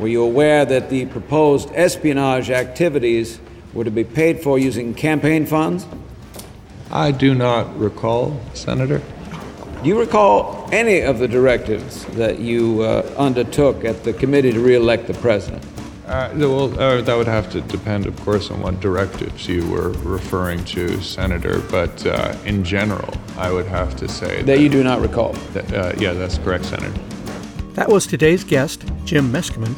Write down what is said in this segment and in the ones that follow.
Were you aware that the proposed espionage activities were to be paid for using campaign funds? I do not recall, Senator. Do you recall any of the directives that you uh, undertook at the committee to re-elect the president? Uh, well, uh, that would have to depend, of course, on what directives you were referring to, Senator. But uh, in general, I would have to say that, that you do not recall. That, uh, yeah, that's correct, Senator. That was today's guest, Jim Meskimen,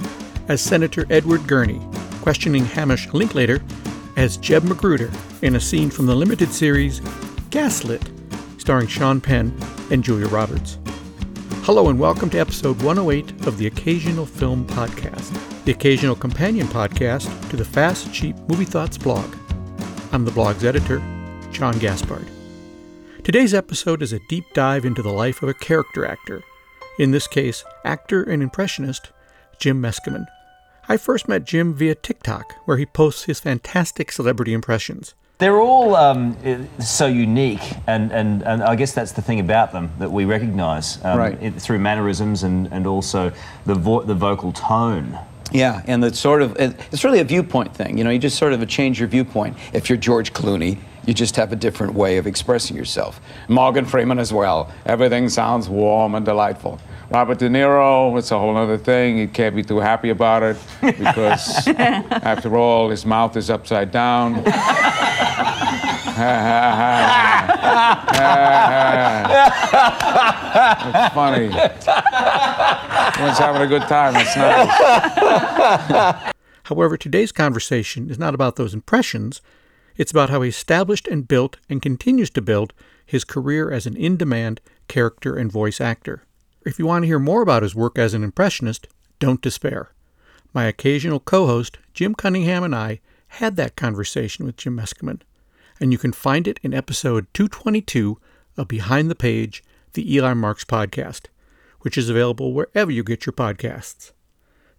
as Senator Edward Gurney, questioning Hamish Linklater as Jeb Magruder in a scene from the limited series Gaslit, starring Sean Penn and Julia Roberts. Hello and welcome to episode 108 of the Occasional Film Podcast, the occasional companion podcast to the Fast Cheap Movie Thoughts blog. I'm the blog's editor, John Gaspard. Today's episode is a deep dive into the life of a character actor, in this case, actor and impressionist Jim Meskimen. I first met Jim via TikTok, where he posts his fantastic celebrity impressions. They're all um, so unique, and, and, and I guess that's the thing about them that we recognise um, right. through mannerisms and, and also the, vo- the vocal tone. Yeah, and it's sort of it's really a viewpoint thing. You know, you just sort of change your viewpoint. If you're George Clooney, you just have a different way of expressing yourself. Morgan Freeman as well. Everything sounds warm and delightful. Robert De Niro, it's a whole other thing. He can't be too happy about it because, after all, his mouth is upside down. it's funny. Everyone's having a good time. It's nice. However, today's conversation is not about those impressions. It's about how he established and built and continues to build his career as an in demand character and voice actor. If you want to hear more about his work as an impressionist, don't despair. My occasional co host, Jim Cunningham, and I had that conversation with Jim Meskimen, and you can find it in episode 222 of Behind the Page, the Eli Marks podcast, which is available wherever you get your podcasts.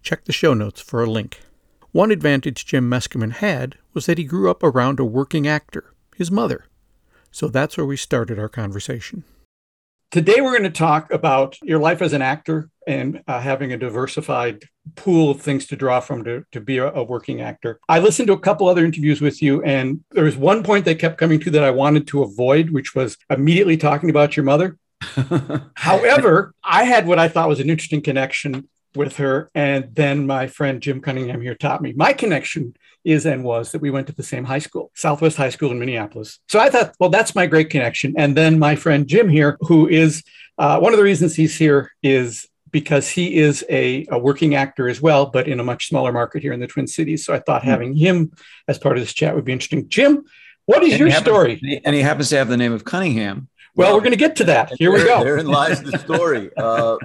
Check the show notes for a link. One advantage Jim Meskimen had was that he grew up around a working actor, his mother. So that's where we started our conversation. Today, we're going to talk about your life as an actor and uh, having a diversified pool of things to draw from to, to be a, a, working actor. I listened to a couple other interviews with you, and there was one point that kept coming to that I wanted to avoid, which was immediately talking about your mother. However, I had what I thought was an interesting connection with her. And then my friend Jim Cunningham here taught me my connection is and was that we went to the same high school, Southwest High School in Minneapolis. So I thought, well, that's my great connection. And then my friend Jim here, who is uh, one of the reasons he's here is because he is a, a, working actor as well, but in a much smaller market here in the Twin Cities. So I thought mm-hmm. having him as part of this chat would be interesting. Jim, what is and your happens, story? And he happens to have the name of Cunningham. Well, well we're going to get to that. Here we go. Therein lies the story. Uh,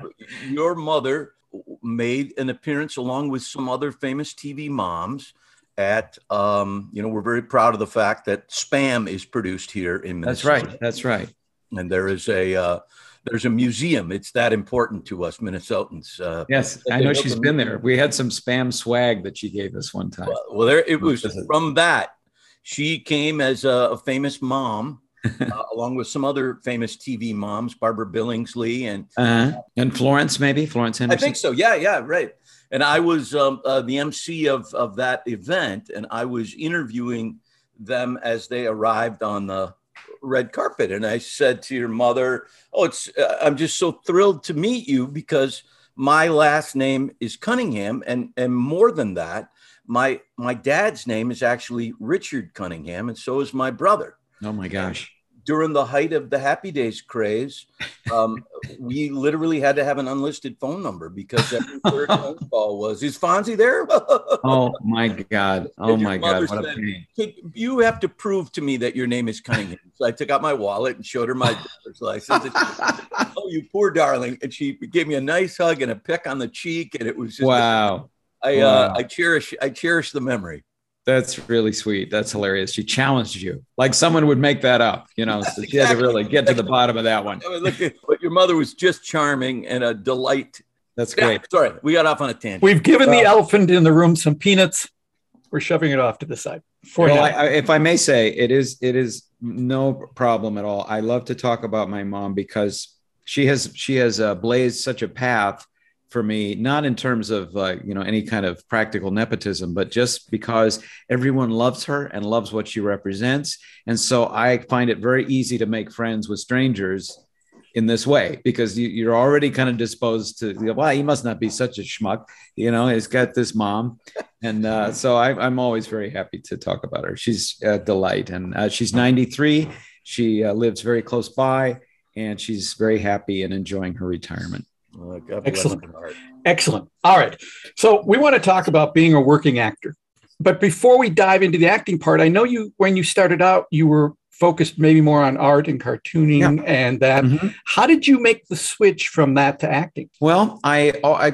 your mother made an appearance along with some other famous TV moms at um, you know we're very proud of the fact that spam is produced here in Minnesota. That's right. That's right. And there is a uh, there's a museum. It's that important to us Minnesotans. Uh, yes, I know she's been there. We had some spam swag that she gave us one time. Well, well there it was from that. She came as a, a famous mom uh, along with some other famous TV moms, Barbara Billingsley and uh-huh. and Florence, maybe Florence Henderson. I think so. Yeah, yeah, right. And I was um, uh, the MC of of that event, and I was interviewing them as they arrived on the red carpet. And I said to your mother, "Oh, it's uh, I'm just so thrilled to meet you because my last name is Cunningham, and and more than that." My my dad's name is actually Richard Cunningham, and so is my brother. Oh my gosh. During the height of the Happy Days craze, um, we literally had to have an unlisted phone number because every third phone call was, "Is Fonzie there?" oh my God! Oh my God! What said, a pain! You have to prove to me that your name is Cunningham. So I took out my wallet and showed her my driver's license. Said, oh, you poor darling! And she gave me a nice hug and a peck on the cheek, and it was just wow. I wow. Uh, I cherish I cherish the memory. That's really sweet. That's hilarious. She challenged you like someone would make that up, you know. So she had to really get to the bottom of that one. look, but your mother was just charming and a delight. That's great. Yeah, sorry, we got off on a tangent. We've given uh, the elephant in the room some peanuts. We're shoving it off to the side. For well, I, I, if I may say, it is it is no problem at all. I love to talk about my mom because she has she has uh, blazed such a path for me, not in terms of uh, you know any kind of practical nepotism, but just because everyone loves her and loves what she represents, and so I find it very easy to make friends with strangers in this way because you, are already kind of disposed to well he must not be such a schmuck you know he's got this mom. And uh, so I, am always very happy to talk about her. She's a delight. And uh, she's 93 she uh, lives very close by and she's very happy and enjoying her retirement oh, excellent excellent all right so we want to talk about being a working actor but before we dive into the acting part i know you when you started out you were focused maybe more on art and cartooning yeah. and that. Mm-hmm. How did you make the switch from that to acting? Well, I oh, I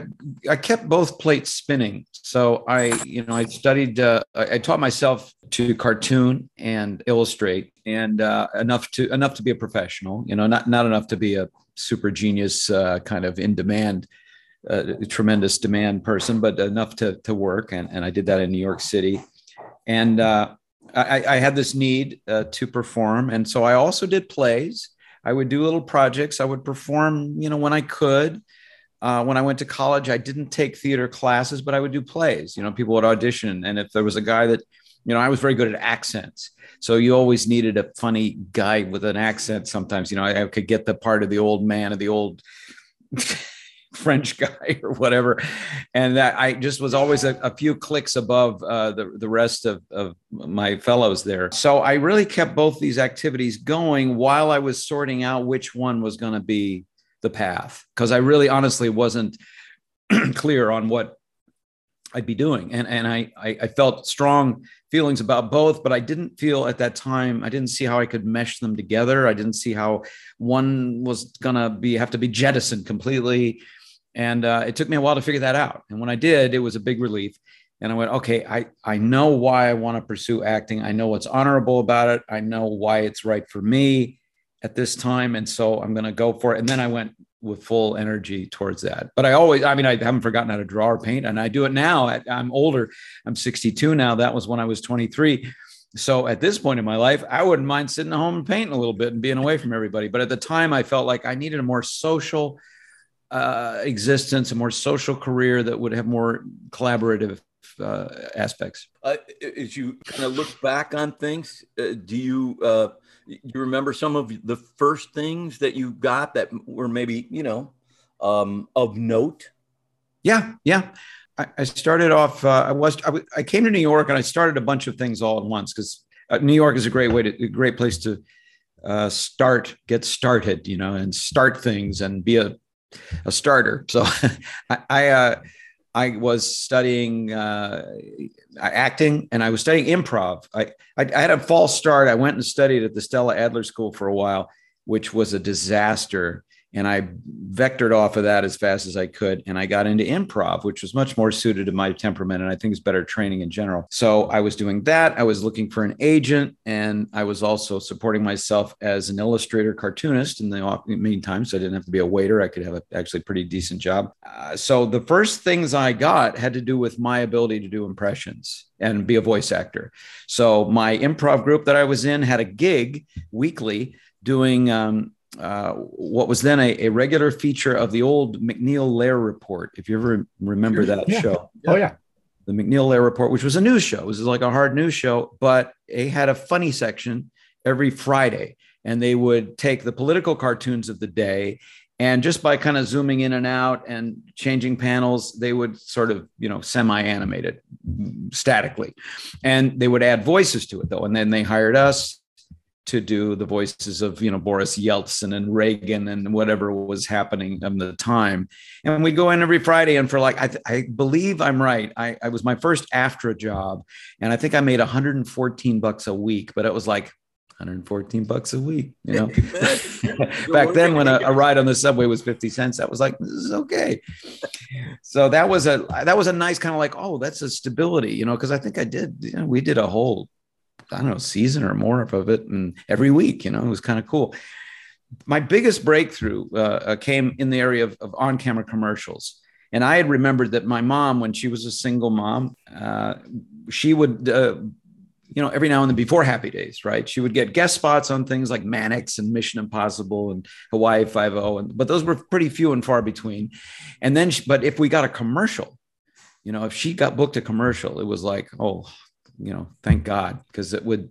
I kept both plates spinning. So I you know I studied uh, I taught myself to cartoon and illustrate and uh, enough to enough to be a professional. You know, not not enough to be a super genius uh, kind of in demand. Uh, tremendous demand person, but enough to to work, and, and I did that in New York City, and uh, I, I had this need uh, to perform, and so I also did plays. I would do little projects. I would perform, you know, when I could. Uh, when I went to college, I didn't take theater classes, but I would do plays. You know, people would audition, and if there was a guy that, you know, I was very good at accents, so you always needed a funny guy with an accent. Sometimes, you know, I, I could get the part of the old man or the old. French guy or whatever. And that I just was always a, a few clicks above uh, the, the rest of, of my fellows there. So I really kept both these activities going while I was sorting out which one was going to be the path. Because I really honestly wasn't clear on what I'd be doing. And, and I, I, I felt strong feelings about both, but I didn't feel at that time, I didn't see how I could mesh them together. I didn't see how one was to be, have to be jettisoned completely and uh, it took me a while to figure that out. And when I did, it was a big relief. And I went, okay, I, I know why I want to pursue acting. I know what's honorable about it. I know why it's right for me at this time. And so I'm going to go for it. And then I went with full energy towards that. But I always, I mean, I haven't forgotten how to draw or paint, and I do it now. I'm older. I'm 62 now. That was when I was 23. So at this point in my life, I wouldn't mind sitting at home and painting a little bit and being away from everybody. But at the time, I felt like I needed a more social uh, existence, a more social career that would have more collaborative uh, aspects. Uh, as you kind of look back on things, uh, do you uh, you remember some of the first things that you got that were maybe you know um, of note? Yeah, yeah. I, I started off. Uh, I was I, w- I came to New York and I started a bunch of things all at once because uh, New York is a great way to a great place to uh, start, get started, you know, and start things and be a a starter. So I I, uh, I, was studying uh, acting and I was studying improv. I, I, I had a false start. I went and studied at the Stella Adler School for a while, which was a disaster and I vectored off of that as fast as I could. And I got into improv, which was much more suited to my temperament. And I think it's better training in general. So I was doing that. I was looking for an agent. And I was also supporting myself as an illustrator cartoonist in the meantime. So I didn't have to be a waiter. I could have a actually pretty decent job. Uh, so the first things I got had to do with my ability to do impressions and be a voice actor. So my improv group that I was in had a gig weekly doing um, uh, what was then a, a, regular feature of the old MacNeil Lehrer Report. If you ever remember that yeah. show. Oh, yeah. The MacNeil Lehrer Report, which was a news show. It was like a hard news show, but it had a funny section every Friday. And they would take the political cartoons of the day and just by kind of zooming in and out and changing panels they would sort of you know semi animate it statically and they would add voices to it though and then they hired us to do the voices of you know Boris Yeltsin and Reagan and whatever was happening at the time. And we go in every Friday, and for like I, th- I believe I'm right. I, I was my first AFTRA job, and I think I made 114 bucks a week, but it was like 114 bucks a week. You know, back then when a, a, ride on the subway was 50 cents, that was like this is okay. So that was a that was a nice kind of like oh that's a stability, you know, because I think I did. You know, we did a whole I don't know, season or more of it. And every week, you know, it was kind of cool. My biggest breakthrough uh, uh, came in the area of, of on camera commercials. And I had remembered that my mom, when she was a single mom, uh, she would uh, you know, every now and then before Happy Days, right? She would get guest spots on things like Mannix and Mission Impossible and Hawaii Five O, and but those were pretty few and far between. And then, she, but if we got a commercial, you know, if she got booked a commercial, it was like, oh, you know, thank God, because it would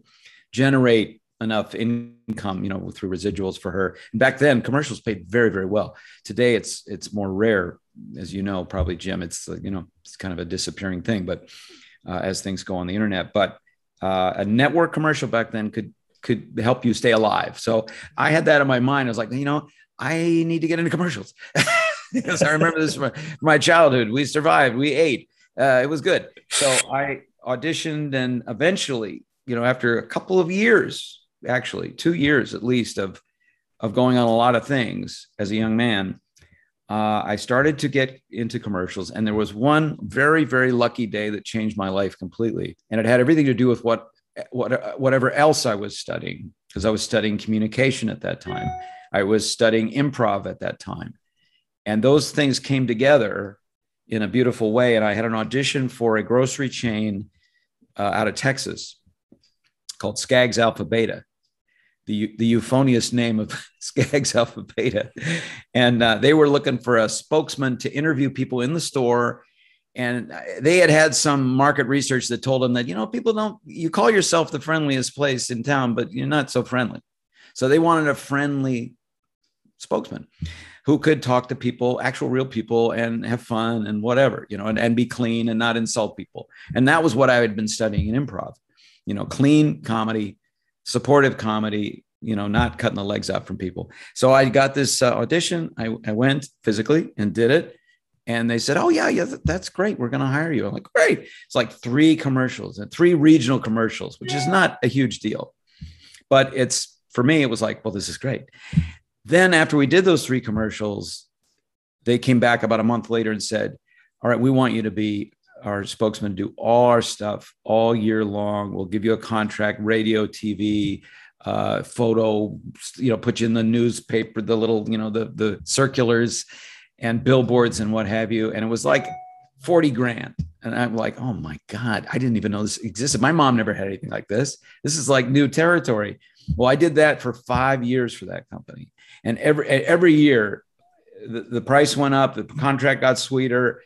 generate enough income, you know, through residuals for her. And back then, commercials paid very, very well. Today, it's it's more rare, as you know, probably Jim. It's you know, it's kind of a disappearing thing, but uh, as things go on the internet, but uh, a network commercial back then could could help you stay alive. So I had that in my mind. I was like, you know, I need to get into commercials because I remember this from my childhood. We survived. We ate. Uh, it was good. So I auditioned, and eventually, you know, after a couple of years, actually two years at least of of going on a lot of things as a young man, uh, I started to get into commercials, and there was one very, very lucky day that changed my life completely, and it had everything to do with what, what whatever else I was studying, because I was studying communication at that time. I was studying improv at that time, and those things came together in a beautiful way. And I had an audition for a grocery chain uh, out of Texas called Skaggs Alpha Beta, the, the euphonious name of Skaggs Alpha Beta. And uh, they were looking for a spokesman to interview people in the store. And they had had some market research that told them that, you know, people don't, you call yourself the friendliest place in town, but you're not so friendly. So they wanted a friendly spokesman who could talk to people, actual real people, and have fun and whatever, you know, and, and be clean and not insult people. And that was what I had been studying in improv, you know, clean comedy, supportive comedy, you know, not cutting the legs out from people. So I got this uh, audition. I, I went physically and did it. And they said, Oh, yeah, yeah, that's great. We're going to hire you. I'm like, Great. It's like three commercials and three regional commercials, which is not a huge deal. But it's for me, it was like, Well, this is great. Then after we did those three commercials, they came back about a month later and said, All right, we want you to be our spokesman do all our stuff all year long. We'll give you a contract, radio, TV, uh, photo, you know, put you in the newspaper, the little, you know, the the circulars and billboards and what have you. And it was like 40 grand. And I'm like, oh my God, I didn't even know this existed. My mom never had anything like this. This is like new territory. Well, I did that for five years for that company. And every every year the, the price went up, the contract got sweeter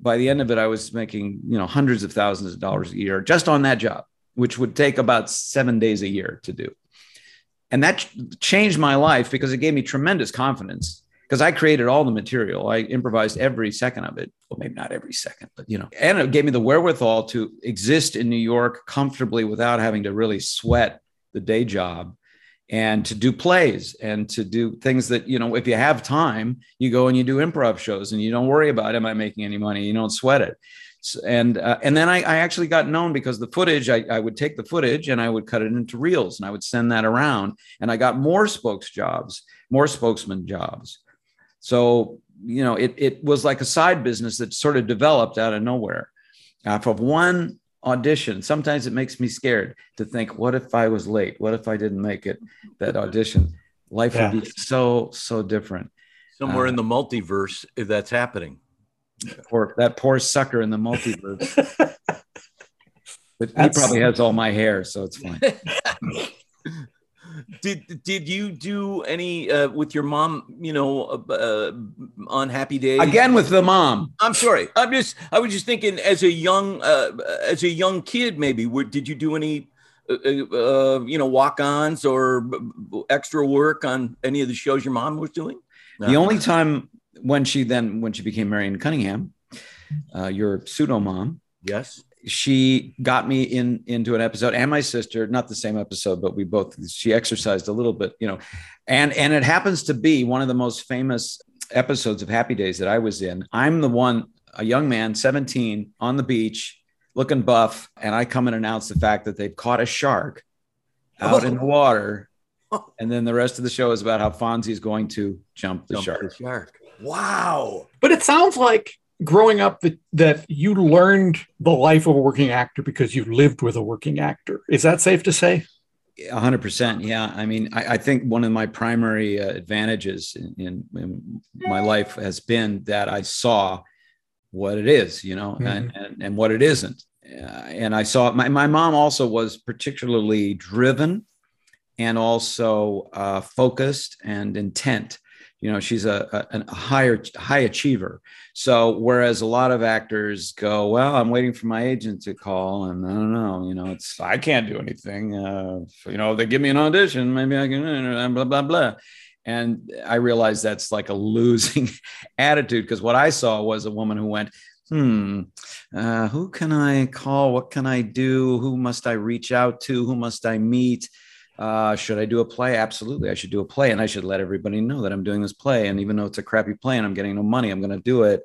by the end of it, I was making, you know, hundreds of thousands of dollars a year just on that job, which would take about seven days a year to do. And that ch- changed my life because it gave me tremendous confidence because I created all the material. I improvised every second of it. Well, maybe not every second, but you know, and it gave me the wherewithal to exist in New York comfortably without having to really sweat the day job and to do plays and to do things that you know if you have time you go and you do improv shows and you don't worry about am i making any money you don't sweat it and uh, and then I, I, actually got known because the footage I, I, would take the footage and I would cut it into reels and I would send that around and I got more spokes jobs, more spokesman jobs. So you know it it was like a side business that sort of developed out of nowhere. Off of one audition. Sometimes it makes me scared to think, what if I was late? What if I didn't make it that audition? Life yeah. would be so, so different. Somewhere uh, in the multiverse, if that's happening. Or that poor sucker in the multiverse. but he probably has all my hair, so it's fine. did did you do any uh, with your mom? You know, uh, uh, on Happy Days again with the mom. I'm sorry. I'm just. I was just thinking as a young uh, as a young kid, maybe. did you do any? Uh, uh, you know, walk-ons or extra work on any of the shows your mom was doing? The only time when she then when she became Marion Cunningham, your pseudo mom, yes, she got me in into an episode and my sister not the same episode but we both she exercised a little bit you know and and it happens to be one of the most famous episodes of happy days that i was in i'm the one a young man 17 on the beach looking buff and i come and announce the fact that they've caught a shark out oh. in the water and then the rest of the show is about how fonzie is going to jump the jump shark. The shark wow but it sounds like growing up that, that you learned the life of a working actor because you lived with a working actor. Is that safe to say? A hundred percent. Yeah. I mean, I, I, think one of my primary uh, advantages in, in, in, my life has been that I saw what it is, you know, mm-hmm. and, and, and what it isn't. and I saw my, my mom also was particularly driven and also uh, focused and intent. You know, she's a, a, a, higher high achiever. So whereas a lot of actors go, well, I'm waiting for my agent to call, and I don't know, you know, it's I can't do anything. Uh, you know, they give me an audition, maybe I can, blah blah blah. And I realized that's like a losing attitude because what I saw was a woman who went, hmm, uh, who can I call? What can I do? Who must I reach out to? Who must I meet? Uh, should I do a play? Absolutely, I should do a play, and I should let everybody know that I'm doing this play. And even though it's a crappy play and I'm getting no money, I'm going to do it.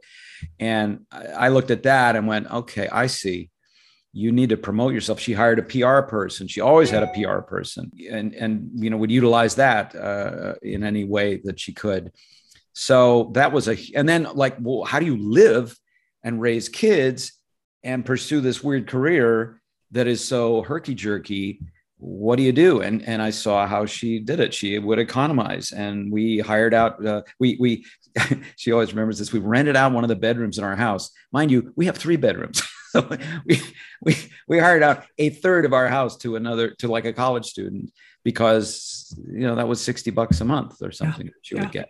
And I, looked at that and went, okay, I see. You need to promote yourself. She hired a PR person. She always had a PR person, and and you know would utilize that uh, in any way that she could. So that was a, and then like, well, how do you live and raise kids and pursue this weird career that is so herky jerky what do you do? And and i saw how she did it. She would economize. And we hired out uh, we we she always remembers this we rented out one of the bedrooms in our house. Mind you we have three bedrooms. So we we we hired out a third of our house to another to like a college student because you know that was 60 bucks a month or something yeah, she would yeah. get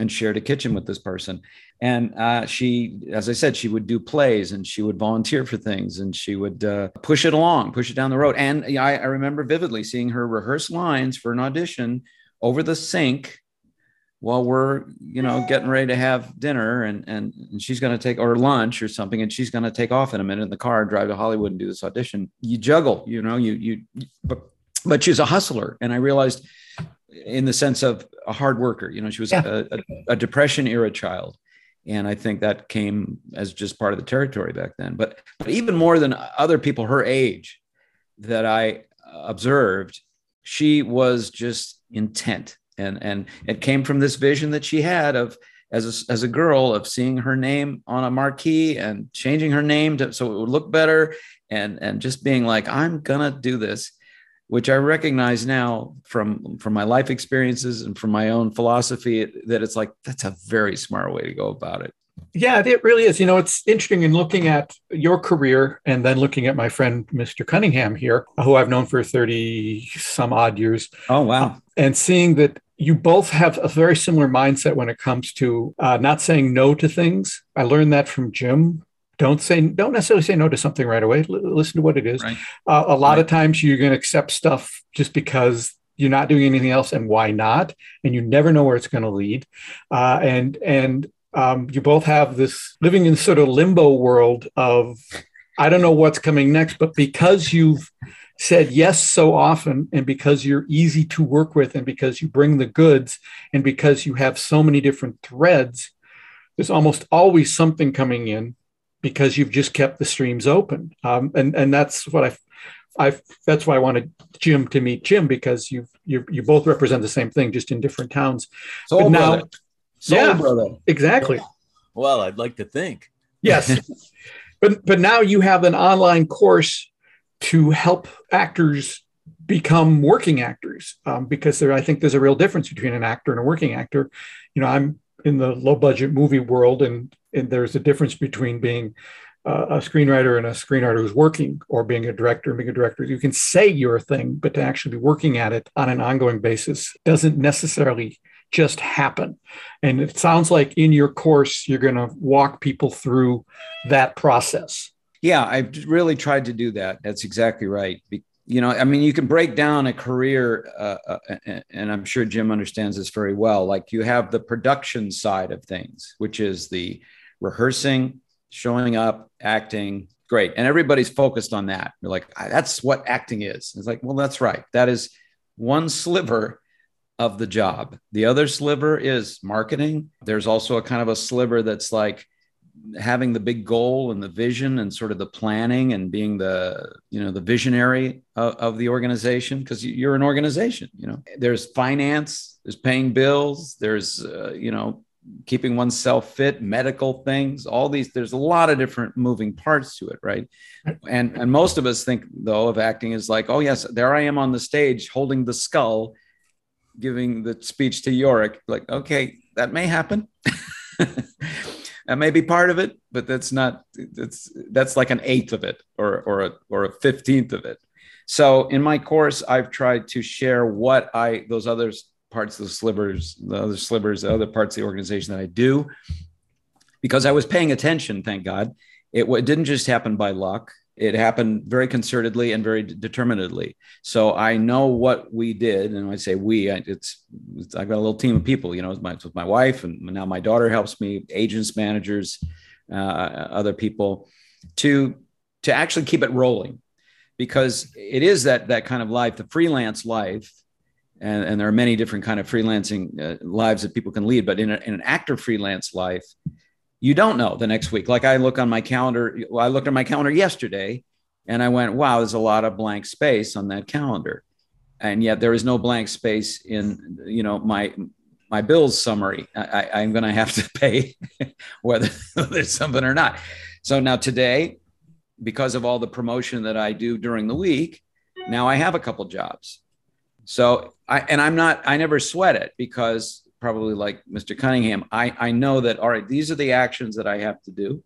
and shared a kitchen with this person. And uh, she, as I said, she would do plays and she would volunteer for things and she would uh, push it along, push it down the road. And I, I remember vividly seeing her rehearse lines for an audition over the sink while we're you know getting ready to have dinner and and, and she's going to take or lunch or something and she's going to take off in a minute in the car and drive to hollywood and do this audition you juggle you know you you but but she's a hustler and i realized in the sense of a hard worker. You know, she was yeah. a, a, a, depression era child. And I think that came as just part of the territory back then. But, but even more than other people her age that I observed, she was just intent. And, and it came from this vision that she had of as a, as a girl of seeing her name on a marquee and changing her name to, so it would look better and, and just being like, I'm to do this which I recognize now from from my life experiences and from my own philosophy that it's like that's a very smart way to go about it. Yeah, it really is. You know, it's interesting in looking at your career and then looking at my friend Mr. Cunningham here, who I've known for 30 some odd years. Oh, wow. and seeing that you both have a very similar mindset when it comes to uh, not saying no to things. I learned that from Jim don't say don't necessarily say no to something right away L- listen to what it is right. uh, a lot right. of times you're going to accept stuff just because you're not doing anything else and why not and you never know where it's going to lead uh, and and um, you both have this living in sort of limbo world of i don't know what's coming next but because you've said yes so often and because you're easy to work with and because you bring the goods and because you have so many different threads there's almost always something coming in because you've just kept the streams open. Um, and and that's what I, I that's why I wanted Jim to meet Jim because you you you both represent the same thing, just in different towns. Soul but now, brother. Soul yeah, brother. Exactly. Well, I'd like to think. Yes, but but now you have an online course to help actors become working actors um, because there I think there's a real difference between an actor and a working actor. You know, I'm in the low budget movie world and and there's a difference between being uh, a screenwriter and a screenwriter who's working or being a director and being a director. You can say you're a thing but to actually be working at it on an ongoing basis doesn't necessarily just happen. And it sounds like in your course you're going to walk people through that process. Yeah i've really tried to do that. That's exactly right you know i mean you can break down a career uh, uh, and i'm sure jim understands this very well like you have the production side of things which is the rehearsing, showing up, acting, great. And everybody's focused on that. You're like, that's what acting is. It's like, well, that's right. That is one sliver of the job. The other sliver is marketing. There's also a kind of a sliver that's like having the big goal and the vision and sort of the planning and being the you know the visionary of, of the organization because you're an organization you know there's finance there's paying bills there's uh, you know keeping oneself fit, medical things, all these, there's a lot of different moving parts to it, right? And and most of us think though of acting as like, oh yes, there I am on the stage holding the skull, giving the speech to Yorick. Like, okay, that may happen. That may be part of it, but that's not. That's that's like an eighth of it, or or a or a fifteenth of it. So in my course, I've tried to share what I those other parts of the slivers, the other slivers, the other parts of the organization that I do, because I was paying attention. Thank God, it, it didn't just happen by luck it happened very concertedly and very determinedly. So I know what we did, and I say we, it's, it's I've got a little team of people. You know, it's, my, with my wife, and now my daughter helps me, agents, managers, uh, other people, to to actually keep it rolling, because it is that that kind of life, the freelance life. And, and there are many different kind of freelancing uh, lives that people can lead, but in, a, in an actor freelance life, you don't know the next week. Like I look on my calendar, I looked at my calendar yesterday and I went, wow, there's a lot of blank space on that calendar. And yet there is no blank space in, you know, my, my bills summary. I, am going to have to pay whether there's something or not. So now today, because of all the promotion that I do during the week, now I have a couple jobs. So I, and I'm not, I never sweat it because probably like Mr. Cunningham, I, I know that, all right, these are the actions that I have to do.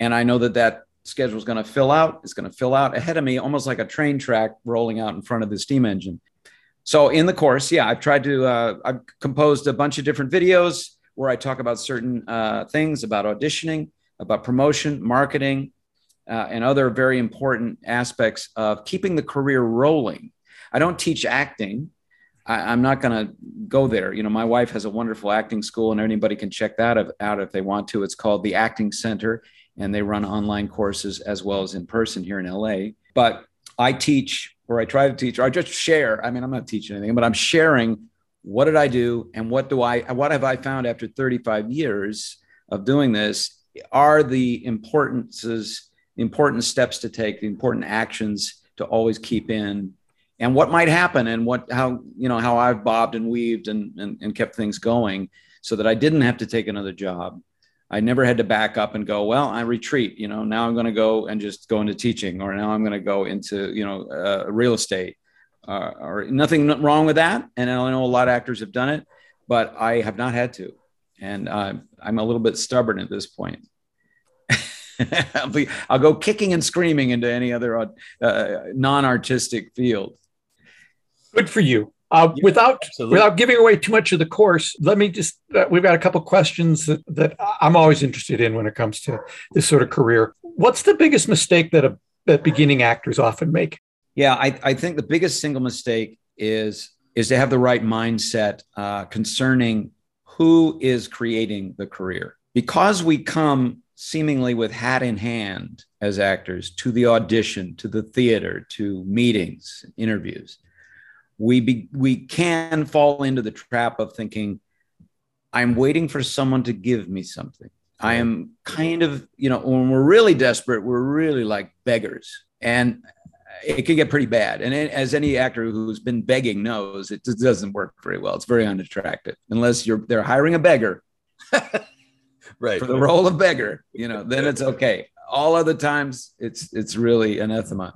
And I know that that schedule is going to fill out. It's going to fill out ahead of me, almost like a train track rolling out in front of the steam engine. So in the course, yeah, I've tried to, uh, I've composed a bunch of different videos where I talk about certain uh, things about auditioning, about promotion, marketing, uh, and other very important aspects of keeping the career rolling. I don't teach acting I, am not going to go there. You know, my wife has a wonderful acting school, and anybody can check that out if they want to. It's called the Acting Center, and they run online courses as well as in person here in LA. But I teach, or I try to teach, or I just share. I mean, I'm not teaching anything, but I'm sharing what did I do and what do I, what have I found after 35 years of doing this are the importances, important steps to take, the important actions to always keep in and what might happen and what how you know how I've bobbed and weaved and, and, and kept things going so that I didn't have to take another job. I never had to back up and go, well, I retreat, you know, now I'm going to go and just go into teaching, or now I'm going to go into, you know, uh, real estate, uh, or nothing wrong with that. And I know a lot of actors have done it, but I have not had to. And uh, I'm a little bit stubborn at this point. I'll, be, I'll, go kicking and screaming into any other uh, non-artistic field. Good for you. Uh, yeah, without absolutely. without giving away too much of the course, let me just uh, we've got a couple questions that, that I'm always interested in when it comes to this sort of career. What's the biggest mistake that a, that beginning actors often make? Yeah, I, I think the biggest single mistake is is to have the right mindset uh, concerning who is creating the career. Because we come seemingly with hat in hand as actors to the audition, to the theater, to meetings, interviews we be, we can fall into the trap of thinking i'm waiting for someone to give me something. I am kind of you know when we're really desperate we're really like beggars. And it can get pretty bad. And as any actor who's been begging knows it doesn't work very well. It's very unattractive. Unless you're they're hiring a beggar right. for the role of beggar you know then it's okay. All other times it's it's really anathema.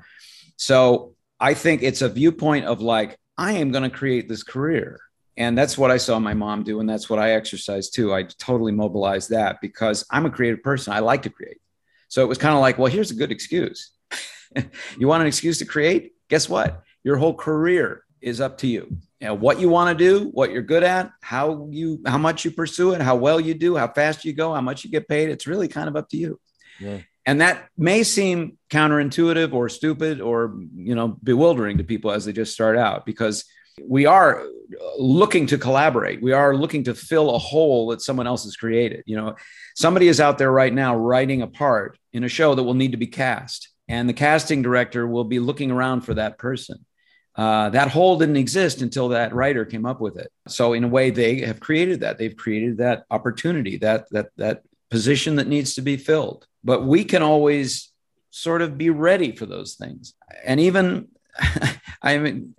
So i think it's a viewpoint of like I am going to create this career. And that's what I saw my mom do. And that's what I exercise too. I totally mobilized that because I'm a creative person. I like to create. So it was kind of like, well, here's a good excuse. you want an excuse to create? Guess what? Your whole career is up to you. you know, what you want to do, what you're good at, how you how much you pursue it, how well you do, how fast you go, how much you get paid. It's really kind of up to you. Yeah. And that may seem counterintuitive or stupid or you know bewildering to people as they just start out because we are looking to collaborate. We are looking to fill a hole that someone else has created. You know, somebody is out there right now writing a part in a show that will need to be cast, and the casting director will be looking around for that person. Uh, that hole didn't exist until that writer came up with it. So in a way, they have created that. They've created that opportunity, that that that position that needs to be filled. But we can always sort of be ready for those things. And even, I mean,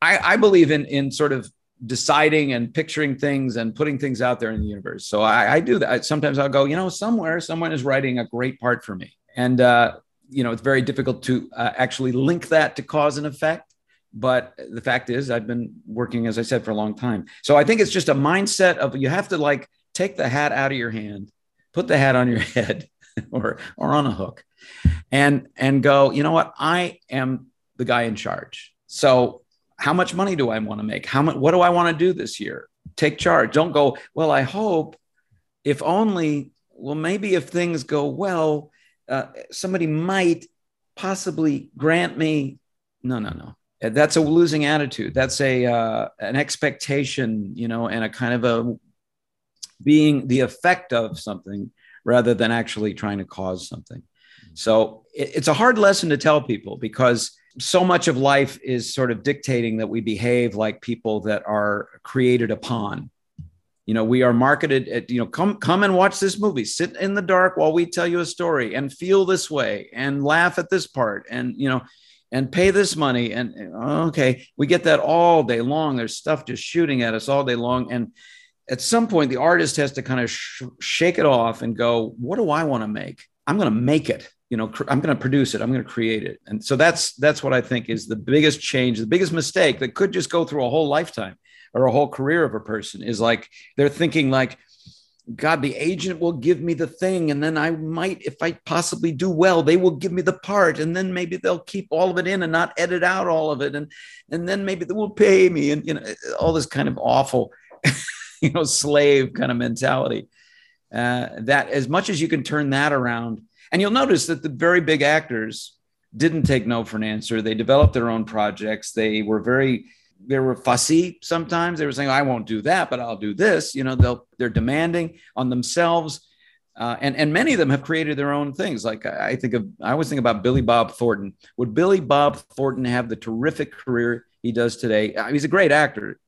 I, I believe in in sort of deciding and picturing things and putting things out there in the universe. So I, I do that. Sometimes I'll go, you know, somewhere someone is writing a great part for me, and uh, you know, it's very difficult to uh, actually link that to cause and effect. But the fact is, I've been working, as I said, for a long time. So I think it's just a mindset of you have to like take the hat out of your hand put the hat on your head or or on a hook and and go you know what? I am the guy in charge. So how much money do i want to make? How much what do i want to do this year? Take charge. Don't go well i hope if only well maybe if things go well uh, somebody might possibly grant me. No no no. That's a losing attitude. That's a uh, an expectation you know and a kind of a being the effect of something rather than actually trying to cause something. Mm-hmm. So it, it's a hard lesson to tell people because so much of life is sort of dictating that we behave like people that are created upon. You know, we are marketed at, you know, come come and watch this movie, sit in the dark while we tell you a story and feel this way and laugh at this part and you know, and pay this money and okay, we get that all day long. There's stuff just shooting at us all day long and at some point the artist has to kind of sh- shake it off and go what do i want to make? I'm going to make it you know cr- i'm going to produce it i'm going to create it. And so that's that's what i think is the biggest change the biggest mistake that could just go through a whole lifetime or a whole career of a person is like they're thinking like god the agent will give me the thing and then i might if i possibly do well they will give me the part and then maybe they'll keep all of it in and not edit out all of it and and then maybe they will pay me and you know all this kind of awful you know slave kind of mentality. Uh, that as much as you can turn that around, and you'll notice that the very big actors didn't take no for an answer. They developed their own projects. They were very they were fussy sometimes. They were saying, "I won't do that, but I'll do this." You know, they'll they're demanding on themselves. Uh, and and many of them have created their own things. Like I think of, I always think about Billy Bob Thornton. Would Billy Bob Thornton have the terrific career he does today? Uh, he's a great actor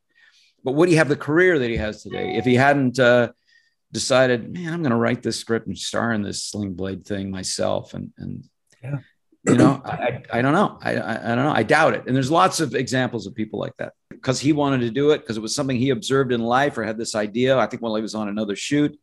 but would he have the career that he has today if he hadn't uh, decided, man, I'm going to write this script and star in this Sling Blade thing myself? And, and yeah. you know, I, I don't know. I, I, I don't know. I doubt it. And there's lots of examples of people like that because he wanted to do it because it was something he observed in life or had this idea. I think while he was on another shoot,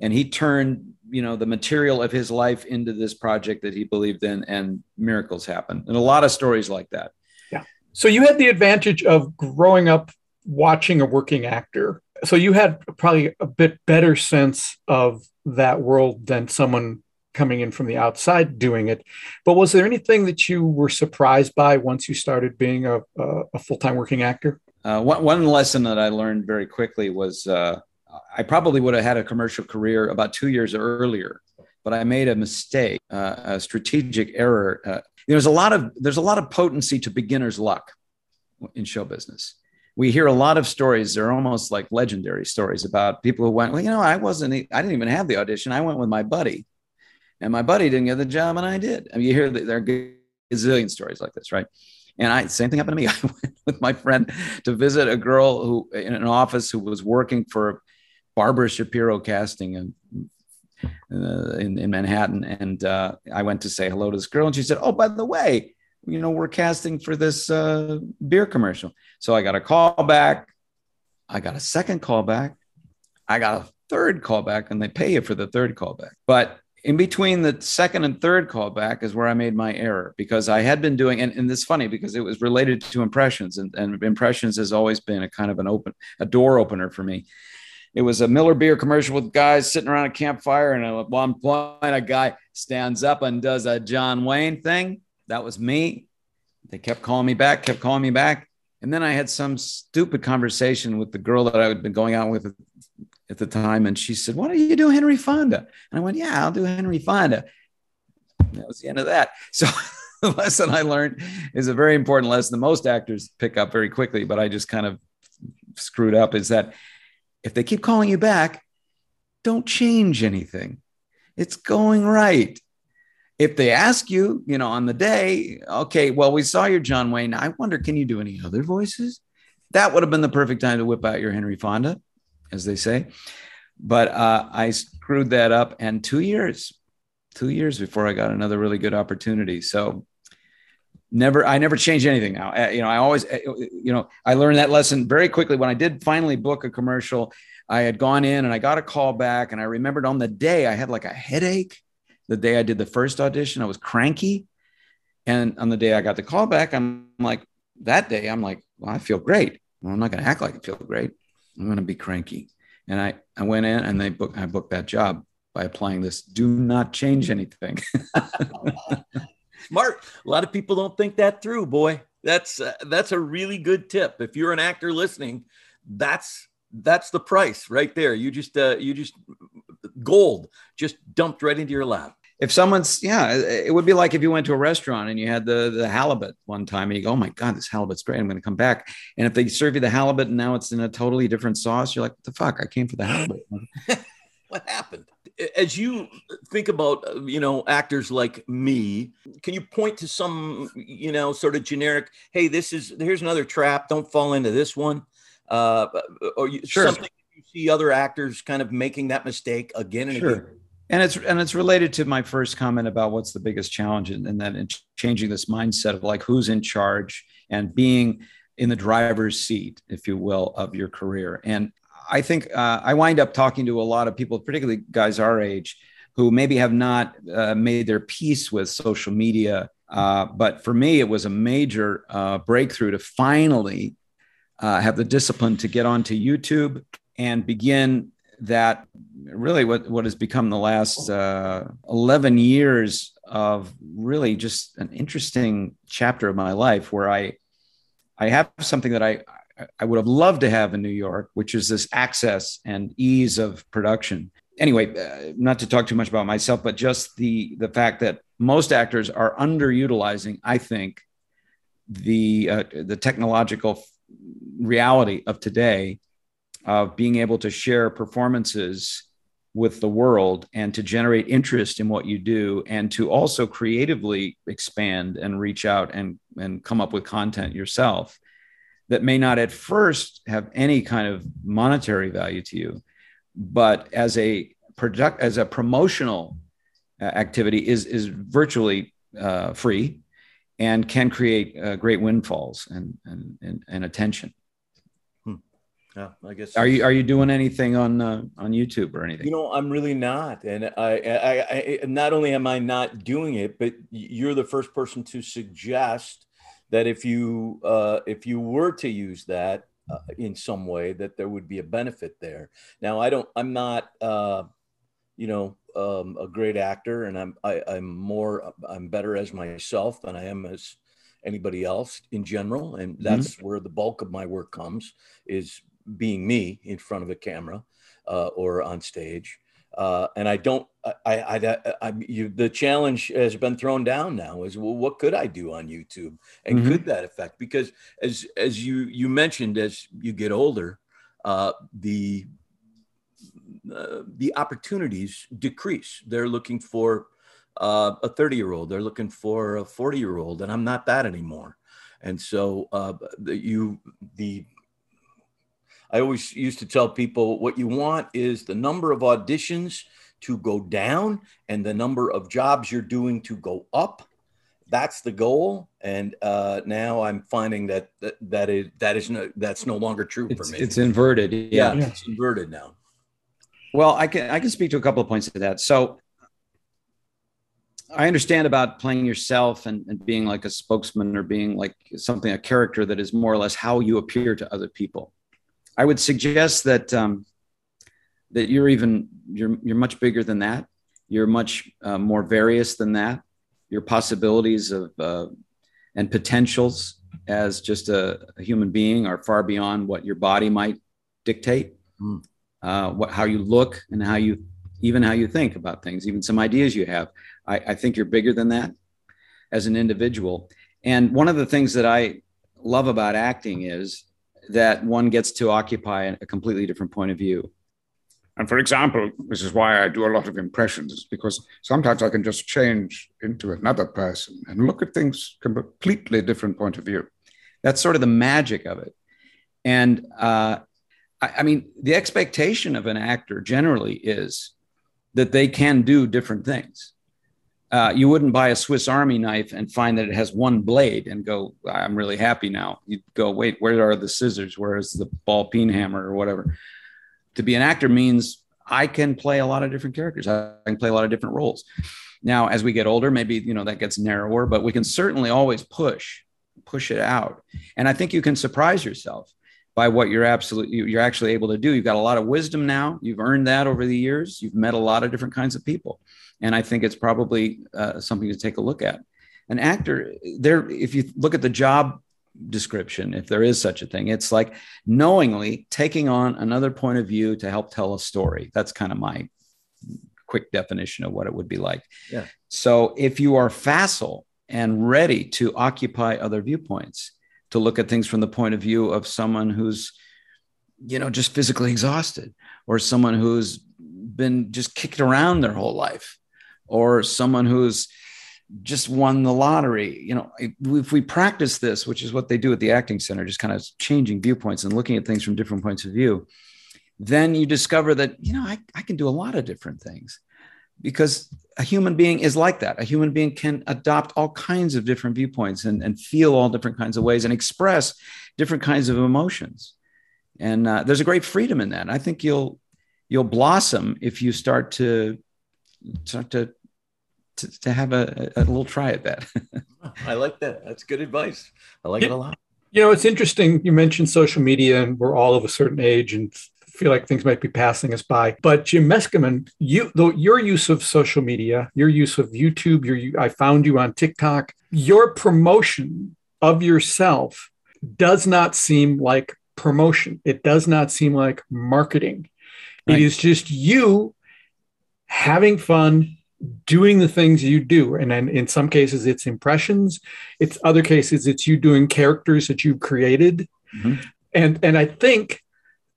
and he turned you know the material of his life into this project that he believed in, and miracles happened. And a lot of stories like that. Yeah. So you had the advantage of growing up watching a working actor. So you had probably a bit better sense of that world than someone coming in from the outside doing it. But was there anything that you were surprised by once you started being a, a, a full time working actor? Uh, one, one lesson that I learned very quickly was uh, I probably would have had a commercial career about two years earlier, but I made a mistake, uh, a strategic error. Uh, there's a lot of there's a lot of potency to beginner's luck in show business we hear a lot of stories. They're almost like legendary stories about people who went, well, you know, I wasn't, I didn't even have the audition. I went with my buddy, and my buddy didn't get the job, and I did. I mean, you hear that there are gazillion stories like this, right? And I, same thing happened to me. I went with my friend to visit a girl who in an office who was working for Barbara Shapiro Casting in, uh, in, in Manhattan. And uh, I went to say hello to this girl, and she said, "Oh, by the way, you know, we're casting for this uh, beer commercial. So I got a call back. I got a second call back. I got a third call back, and they pay you for the third call back. But in between the second and third callback is where I made my error because I had been doing, and, and it's funny because it was related to impressions, and, and impressions has always been a kind of an open, a door opener for me. It was a Miller beer commercial with guys sitting around a campfire, and at one point, a guy stands up and does a John Wayne thing that was me. They kept calling me back, kept calling me back. And then I had some stupid conversation with the girl that I had been going out with at the time. And she said, Why don't you do Henry Fonda? And I went, Yeah, I'll do Henry Fonda. And that was the end of that. So the lesson I learned is a very important lesson that most actors pick up very quickly, but I just kind of screwed up is that if they keep calling you back, don't change anything. It's going right if they ask you, you know, on the day, okay, well, we saw your John Wayne. I wonder, can you do any other voices? That would have been the perfect time to whip out your Henry Fonda, as they say. But uh, I screwed that up, and two years, two years before I got another really good opportunity. So never, I never changed anything. Now, uh, you know, I always, uh, you know, I learned that lesson very quickly when I did finally book a commercial. I had gone in and I got a call back, and I remembered on the day I had like a headache the day I did the first audition, I was cranky. And on the day I got the call back, I'm like, that day, I'm like, well, I feel great. Well, I'm not going to act like I feel great. I'm going to be cranky. And I, I went in and they booked, I booked that job. by applying this. Do not change anything. Smart. A lot of people don't think that through, boy. That's uh, that's a really good tip. If you're an actor listening, that's that's the price right there. You just uh, you just gold just dumped right into your lap. If someone's yeah, it would be like if you went to a restaurant and you had the the halibut one time and you go, oh my god, this halibut's great. I'm going to come back. And if they serve you the halibut and now it's in a totally different sauce, you're like, what the fuck? I came for the halibut. what happened? As you think about uh, you know actors like me, can you point to some you know sort of generic? Hey, this is here's another trap. Don't fall into this one uh, or you, sure. something you see other actors kind of making that mistake again and sure. again. And it's and it's related to my first comment about what's the biggest challenge, and, and then changing this mindset of like who's in charge and being in the driver's seat, if you will, of your career. And I think uh, I wind up talking to a lot of people, particularly guys our age, who maybe have not uh, made their peace with social media. Uh, but for me, it was a major uh, breakthrough to finally uh, have the discipline to get onto YouTube and begin that really what, what has become the last uh, 11 years of really just an interesting chapter of my life where I, I have something that I, I would have loved to have in New York, which is this access and ease of production. Anyway, uh, not to talk too much about myself, but just the the fact that most actors are underutilizing, I think, the uh, the technological reality of today of being able to share performances with the world and to generate interest in what you do and to also creatively expand and reach out and, and come up with content yourself that may not at first have any kind of monetary value to you but as a product as a promotional uh, activity is is virtually uh, free and can create uh, great windfalls and, and, and, and attention. Yeah, I guess. Are you are you doing anything on uh, on YouTube or anything? You know, I'm really not, and I, I, I, not only am I not doing it, but you're the first person to suggest that if you uh, if you were to use that uh, in some way, that there would be a benefit there. Now, I don't. I'm not. Uh, you know, um, a great actor, and I'm I, am i am more I'm better as myself than I am as anybody else in general, and mm-hmm. that's mm-hmm. where the bulk of my work comes is being me in front of a camera uh, or on stage. Uh, and I don't. I, I, I, I you, the challenge has been thrown down now. Is well, what could I do on YouTube, and mm-hmm. could that affect? Because as as you you mentioned, as you get older, uh, the uh, the opportunities decrease. They're looking for uh, a 30 year old, they're looking for a 40 year old, and I'm not that anymore. And so uh, the, you, the, I always used to tell people what you want is the number of auditions to go down and the number of jobs you're doing to go up. That's the goal, and uh, now I'm finding that that, that is that is no that's no longer true it's, for me. It's inverted. Yeah. yeah, it's inverted now. Well, I can I can speak to a couple of points to that. So I understand about playing yourself and, and being like a spokesman or being like something a character that is more or less how you appear to other people. I would suggest that um, that you're even you're you're much bigger than that. You're much uh, more various than that. Your possibilities of uh, and potentials as just a, a, human being are far beyond what your body might dictate. Mm uh, what, how you look and how you even how you think about things, even some ideas you have. I, I think you're bigger than that as an individual. And one of the things that I love about acting is that one gets to occupy a completely different point of view. And for example, this is why I do a lot of impressions, because sometimes I can just change into another person and look at things from a completely different point of view. That's sort of the magic of it. And uh, I, I mean, the expectation of an actor generally is that they can do different things. Uh, you wouldn't buy a Swiss Army knife and find that it has one blade and go, I'm really happy now. You'd go, wait, where are the scissors? Where is the ball peen hammer or whatever? To be an actor means I can play a lot of different characters. I can play a lot of different roles. Now, as we get older, maybe you know that gets narrower, but we can certainly always push, push it out. And I think you can surprise yourself by what you're absolutely you're actually able to do. You've got a lot of wisdom now. You've earned that over the years. You've met a lot of different kinds of people, and I think it's probably uh, something to take a look at. An actor, there, if you look at the job description, if there is such a thing, it's like knowingly taking on another point of view to help tell a story. That's kind of my quick definition of what it would be like. Yeah. So if you are facile and ready to occupy other viewpoints, to look at things from the point of view of someone who's, you know, just physically exhausted, or someone who's been just kicked around their whole life, or someone who's just won the lottery. You know, if we practice this, which is what they do at the acting center, just kind of changing viewpoints and looking at things from different points of view, then you discover that, you know, I, I can do a lot of different things because a human being is like that. A human being can adopt all kinds of different viewpoints and, and feel all different kinds of ways and express different kinds of emotions. And uh, there's a great freedom in that. I think you'll you'll blossom if you start to start to to, to have a, a, little try at that. I like that. That's good advice. I like yeah. it a lot. You know, it's interesting. You mentioned social media, and we're all of a certain age, and feel like things might be passing us by. But Jim Meskimen, you though your use of social media, your use of YouTube, your I found you on TikTok, your promotion of yourself does not seem like promotion. It does not seem like marketing. Right. It is just you having fun, doing the things you do. And then in some cases, it's impressions. It's other cases, it's you doing characters that you've created. Mm-hmm. And and I think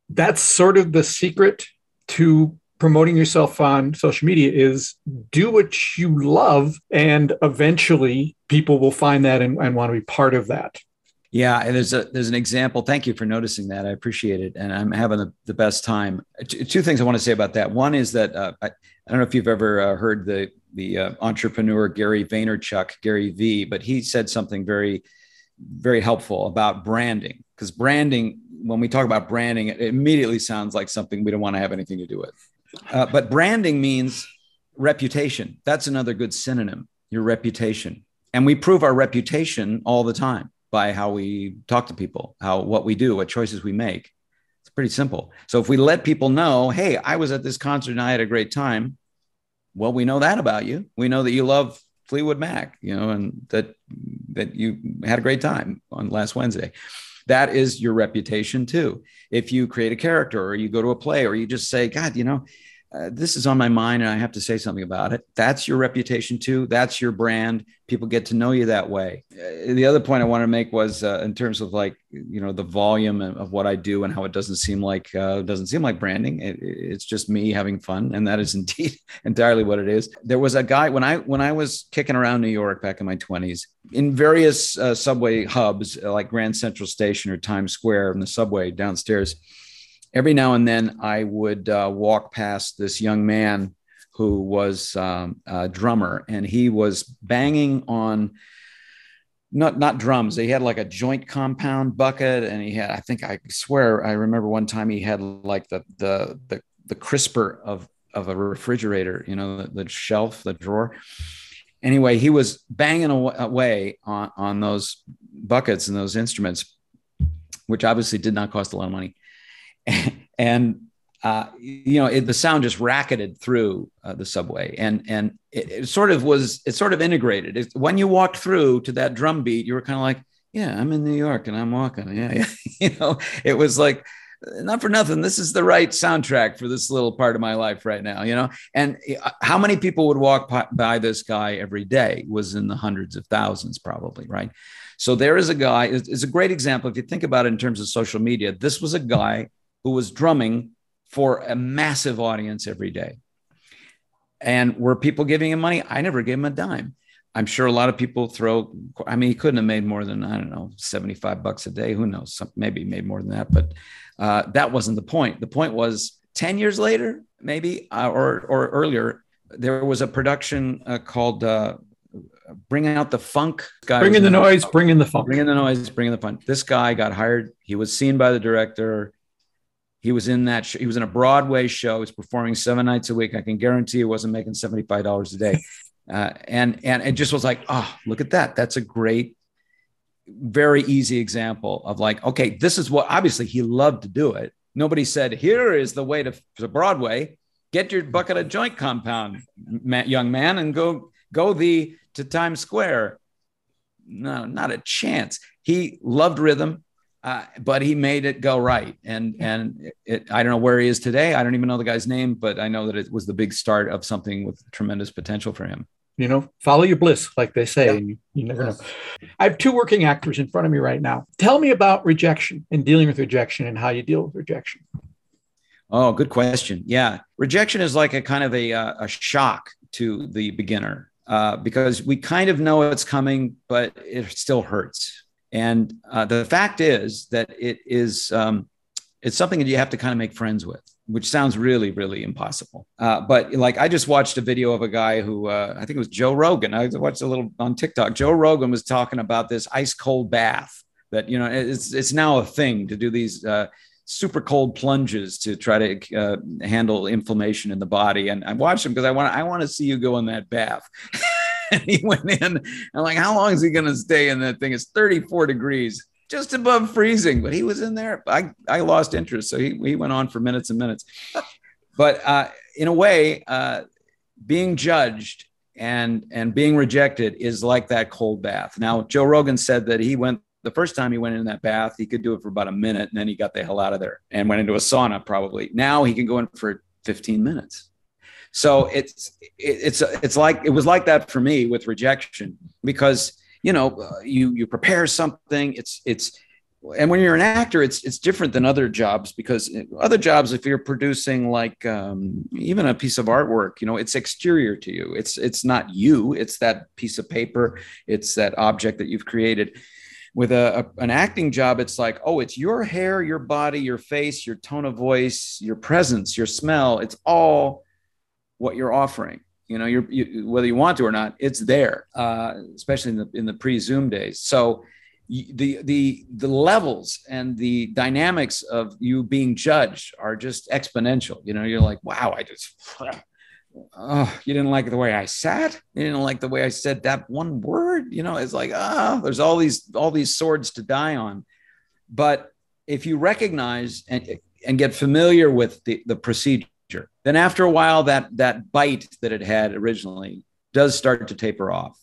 that's sort of the secret to promoting yourself on social media is do what you love and eventually people will find that and, and want to be part of that yeah there's a there's an example thank you for noticing that i appreciate it and i'm having the, the best time T- two things i want to say about that one is that uh, I, I, don't know if you've ever uh, heard the the uh, entrepreneur gary vaynerchuk gary v but he said something very very helpful about branding because branding when we talk about branding, it immediately sounds like something we don't want to have anything to do with. Uh, but branding means reputation. That's another good synonym, your reputation. And we prove our reputation all the time by how we talk to people, how what we do, what choices we make. It's pretty simple. So if we let people know, hey, I was at this concert and I had a great time, well, we know that about you. We know that you love Fleetwood Mac, you know, and that that you had a great time on last Wednesday that is your reputation too. If you create a character or you go to a play or you just say, God, you know, uh, this is on my mind and I have to say something about it. That's your reputation too. That's your brand. People get to know you that way. Uh, the other point I want to make was uh, in terms of like you know the volume of what I do and how it doesn't seem like uh, doesn't seem like branding. It, it's just me having fun, and that is indeed entirely what it is. There was a guy when I when I was kicking around New York back in my twenties in various subway hubs like Grand Central Station or Times Square in the subway downstairs every now and then I would uh, walk past this young man who was um, a drummer, and he was banging on not not drums. He had like a joint compound bucket, and he had I think I swear I remember one time he had like the the the, the crisper of of a refrigerator, you know, the, the shelf, the drawer. Anyway, he was banging away on on those buckets and those instruments, which obviously did not cost a lot of money and uh, you know, it, the sound just racketed through uh, the subway, and and it, it, sort of was it sort of integrated. It, when you walked through to that drum beat, you were kind of like, yeah, I'm in New York and I'm walking. Yeah, yeah. you know, it was like not for nothing. This is the right soundtrack for this little part of my life right now. You know, and uh, how many people would walk by this guy every day was in the hundreds of thousands, probably, right? So there is a guy. It's a great example if you think about it in terms of social media. This was a guy who was drumming for a massive audience every day. And were people giving him money? I never gave him a dime. I'm sure a lot of people throw, I mean, he couldn't have made more than, I don't know, 75 bucks a day. Who knows? Maybe made more than that. But uh, that wasn't the point. The point was 10 years later, maybe, uh, or, or earlier, there was a production uh, called uh, Bringing Out the Funk. Guy bring in the noise, bring in the funk. Bring in the noise, bring in the funk. This guy got hired. He was seen by the director. He was in that. Sh- he was in a Broadway show. He was performing seven nights a week. I can guarantee he wasn't making seventy five dollars a day. Uh, and and it just was like, oh, look at that. That's a great very easy example of like, okay, this is what obviously he loved to do it. Nobody said, here is the way to, to Broadway. Get your bucket of joint compound, young man, and go go the to Times Square. No, not a chance. He loved rhythm, uh, but he made it go right. And and it, I don't know where he is today. I don't even know the guy's name, but I know that it was the big start of something with tremendous potential for him. You know, follow your bliss, like they say. Yeah. You, you, never know. I have two working actors in front of me right now. Tell me about rejection and dealing with rejection and how you deal with rejection. Oh, good question. Yeah, rejection is like a kind of a, uh, a shock to the beginner uh, because we kind of know it's coming, but it still hurts. And uh, the fact is that it is um, it's something that you have to kind of make friends with, which sounds really, really impossible. Uh, but like I just watched a video of a guy who uh, I think it was Joe Rogan. I watched a little on TikTok. Joe Rogan was talking about this ice cold bath that you know it's it's now a thing to do these uh, super cold plunges to try to uh, handle inflammation in the body. And I watched him because I want I want to see you go in that bath. and he went in. I'm like, how long is he going to stay in that thing? It's 34 degrees, just above freezing. But he was in there. I I lost interest, so he he went on for minutes and minutes. But uh, in a way, uh, being judged and and being rejected is like that cold bath. Now, Joe Rogan said that he went the first time he went in that bath, he could do it for about a minute and then he got the hell out of there and went into a sauna probably. Now he can go in for 15 minutes. So it's it's it's like it was like that for me with rejection because you know uh, you you prepare something. It's it's and when you're an actor it's it's different than other jobs because other jobs if you're producing like um, even a piece of artwork you know it's exterior to you. It's it's not you. It's that piece of paper. It's that object that you've created. With a, a, an acting job it's like oh it's your hair your body your face your tone of voice your presence your smell. It's all what you're offering you know you're you, whether you want to or not it's there uh, especially in the in the pre-zoom days so the the the levels and the dynamics of you being judged are just exponential you know you're like wow i just oh, you didn't like the way I sat. You didn't like the way I said that one word. You know, it's like, oh, there's all these all these swords to die on. But if you recognize and and get familiar with the, the procedure, then after a while, that that bite that it had originally does start to taper off.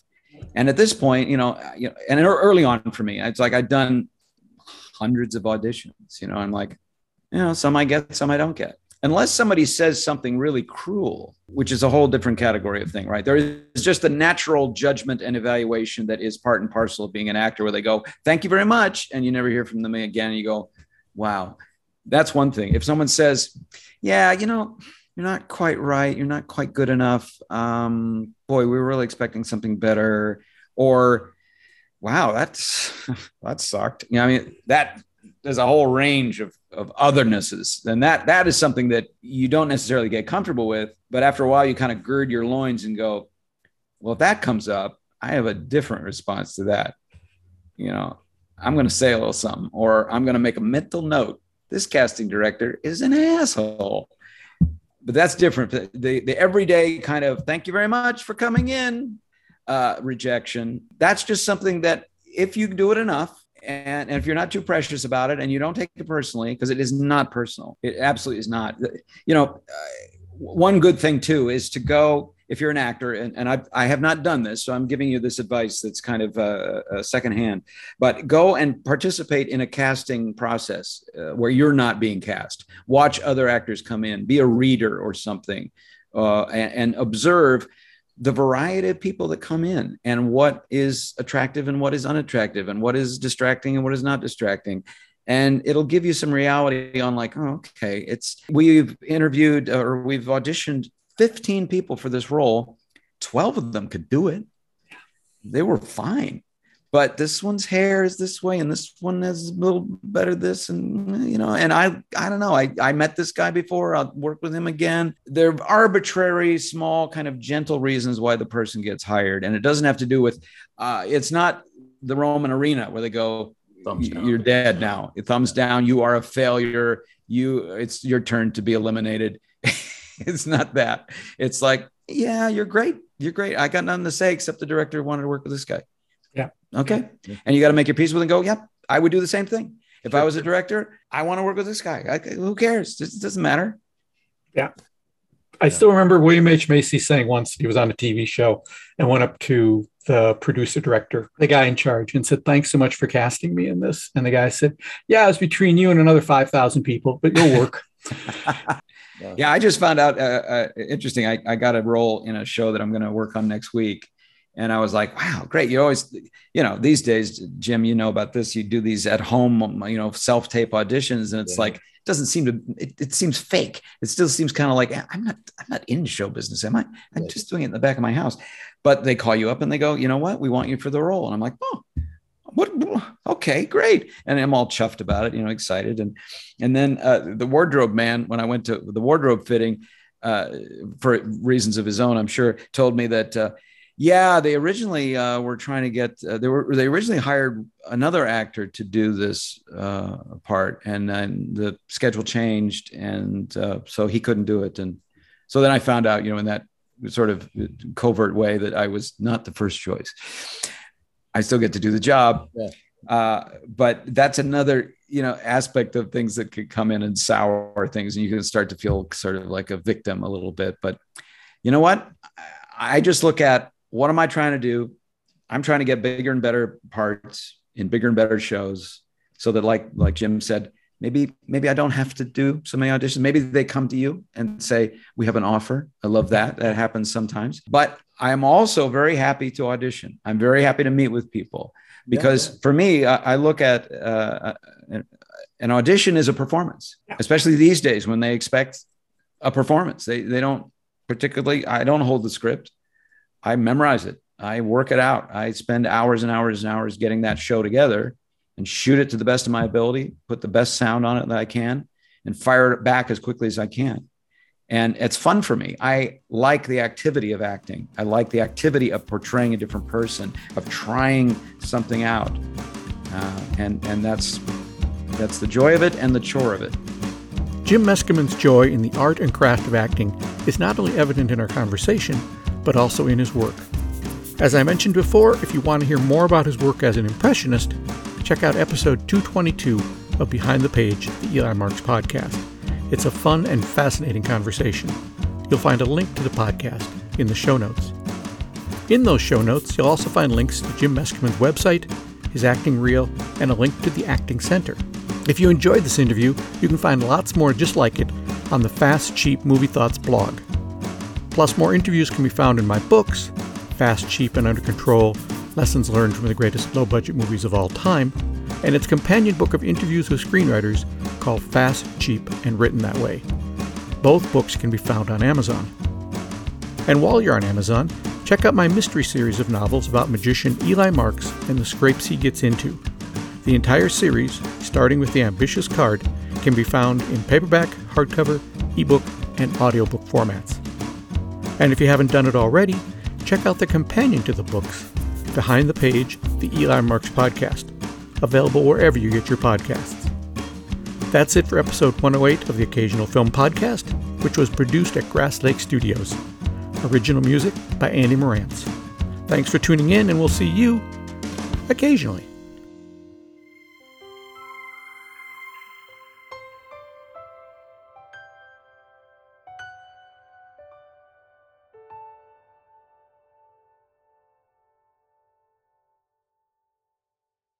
And at this point, you know, you know, and early on for me, it's like I'd done hundreds of auditions. You know, I'm like, you know, some I get, some I don't get unless somebody says something really cruel, which is a whole different category of thing, right? There is just a natural judgment and evaluation that is part and parcel of being an actor where they go, thank you very much. And you never hear from them again. And you go, wow, that's one thing. If someone says, yeah, you know, you're not quite right. You're not quite good enough. Um, boy, we were really expecting something better. Or, wow, that's that sucked. You know, I mean, that there's a whole range of of othernesses and that that is something that you don't necessarily get comfortable with but after a while you kind of gird your loins and go well if that comes up i have a different response to that you know i'm going to say a little something or i'm going to make a mental note this casting director is an asshole. But that's different. The, the everyday kind of thank you very much for coming in uh, rejection. That's just something that if you do it enough and, and if you're not too precious about it and you don't take it personally because it is not personal. It absolutely is not. You know uh, one good thing too is to go if you're an actor and, and I, I have not done this so i'm giving you this advice that's kind of uh, uh, secondhand. But go and participate in a casting process uh, where you're not being cast. Watch other actors come in. Be a reader or something uh, and, and observe the variety of people that come in and what is attractive and what is unattractive and what is distracting and what is not distracting. And it'll give you some reality on like oh, okay it's we've interviewed or we've auditioned 15 people for this role 12 of them could do it. They were fine. But this one's hair is this way and this one is a little better this and you know and i i don't know. I i met this guy before. I'll work with him again. They're arbitrary small kind of gentle reasons why the person gets hired. And it doesn't have to do with uh it's not the roman arena where they go you're dead now. Thumbs down. You are a failure. You it's your turn to be eliminated it's not that it's like yeah you're great you're great i got nothing to say except the director wanted to work with this guy yeah. Okay. Yeah. And you got to make your peace with and go, yep, I would do the same thing. If I was a director, I want to work with this guy. I, who cares? It doesn't matter. Yeah. I still remember William H. Macy saying once he was on a TV show and went up to the producer director, the guy in charge, and said, Thanks so much for casting me in this. And the guy said, Yeah, it's between you and another 5,000 people, but you'll work. yeah, I just found out uh, uh, interesting. I, I got a role in a show that I'm going to work on next week. And I was like, wow, great. You always, you know, these days, Jim, you know about this. You do these at home, you know, self tape auditions, and it's yeah. like, it doesn't seem to, it, it seems fake. It still seems kind of like, I'm not, I'm not in show business, am I? I'm right. just doing it in the back of my house. But they call you up and they go, you know what? We want you for the role. And I'm like, oh, what okay great. And i'm all chuffed about it you know excited. And and then uh, the wardrobe man when i went to the wardrobe fitting uh, for reasons of his own i'm sure told me that uh, yeah they originally uh, were trying to get uh, they were they originally hired another actor to do this uh, part. And then the schedule changed and so he couldn't do it. And so then i found out you know in that sort of covert way that i was not the first choice I still get to do the job. Yeah. Uh, but that's another, you know, aspect of things that could come in and sour things, and you can start to feel sort of like a victim a little bit. But you know what? I just look at what am I trying to do? I'm trying to get bigger and better parts in bigger and better shows, so that, like like Jim said, maybe maybe I don't have to do so many auditions. Maybe they come to you and say, "We have an offer." I love that. That happens sometimes. But I am also very happy to audition. I'm very happy to meet with people because yeah. for me, I, I look at uh, an audition is a performance, especially these days when they expect a performance. They they don't particularly. I don't hold the script. I memorize it. I work it out. I spend hours and hours and hours getting that show together and shoot it to the best of my ability, put the best sound on it that I can, and fire it back as quickly as I can. And it's fun for me. I like the activity of acting. I like the activity of portraying a different person, of trying something out. Uh, and and that's that's the joy of it and the chore of it. Jim Meskimen's joy in the art and craft of acting is not only evident in our conversation, but also in his work. As I mentioned before, if you want to hear more about his work as an impressionist, check out episode 222 of Behind the Page, the Eli Marks podcast. It's a fun and fascinating conversation. You'll find a link to the podcast in the show notes. In those show notes, you'll also find links to Jim Meskimen's website, his acting reel, and a link to the Acting Center. If you enjoyed this interview, you can find lots more just like it on the Fast Cheap Movie Thoughts blog. Plus, more interviews can be found in my books, Fast, Cheap, and Under Control Lessons Learned from the Greatest Low Budget Movies of All Time, and its companion book of interviews with screenwriters called Fast, Cheap, and Written That Way. Both books can be found on Amazon. And while you're on Amazon, check out my mystery series of novels about magician Eli Marks and the scrapes he gets into. The entire series, starting with The Ambitious Card, can be found in paperback, hardcover, ebook, and audiobook formats. And if you haven't done it already, check out the companion to the books, Behind the Page, the Eli Marks Podcast, available wherever you get your podcasts. That's it for episode 108 of the Occasional Film Podcast, which was produced at Grass Lake Studios. Original music by Andy Morantz. Thanks for tuning in, and we'll see you occasionally.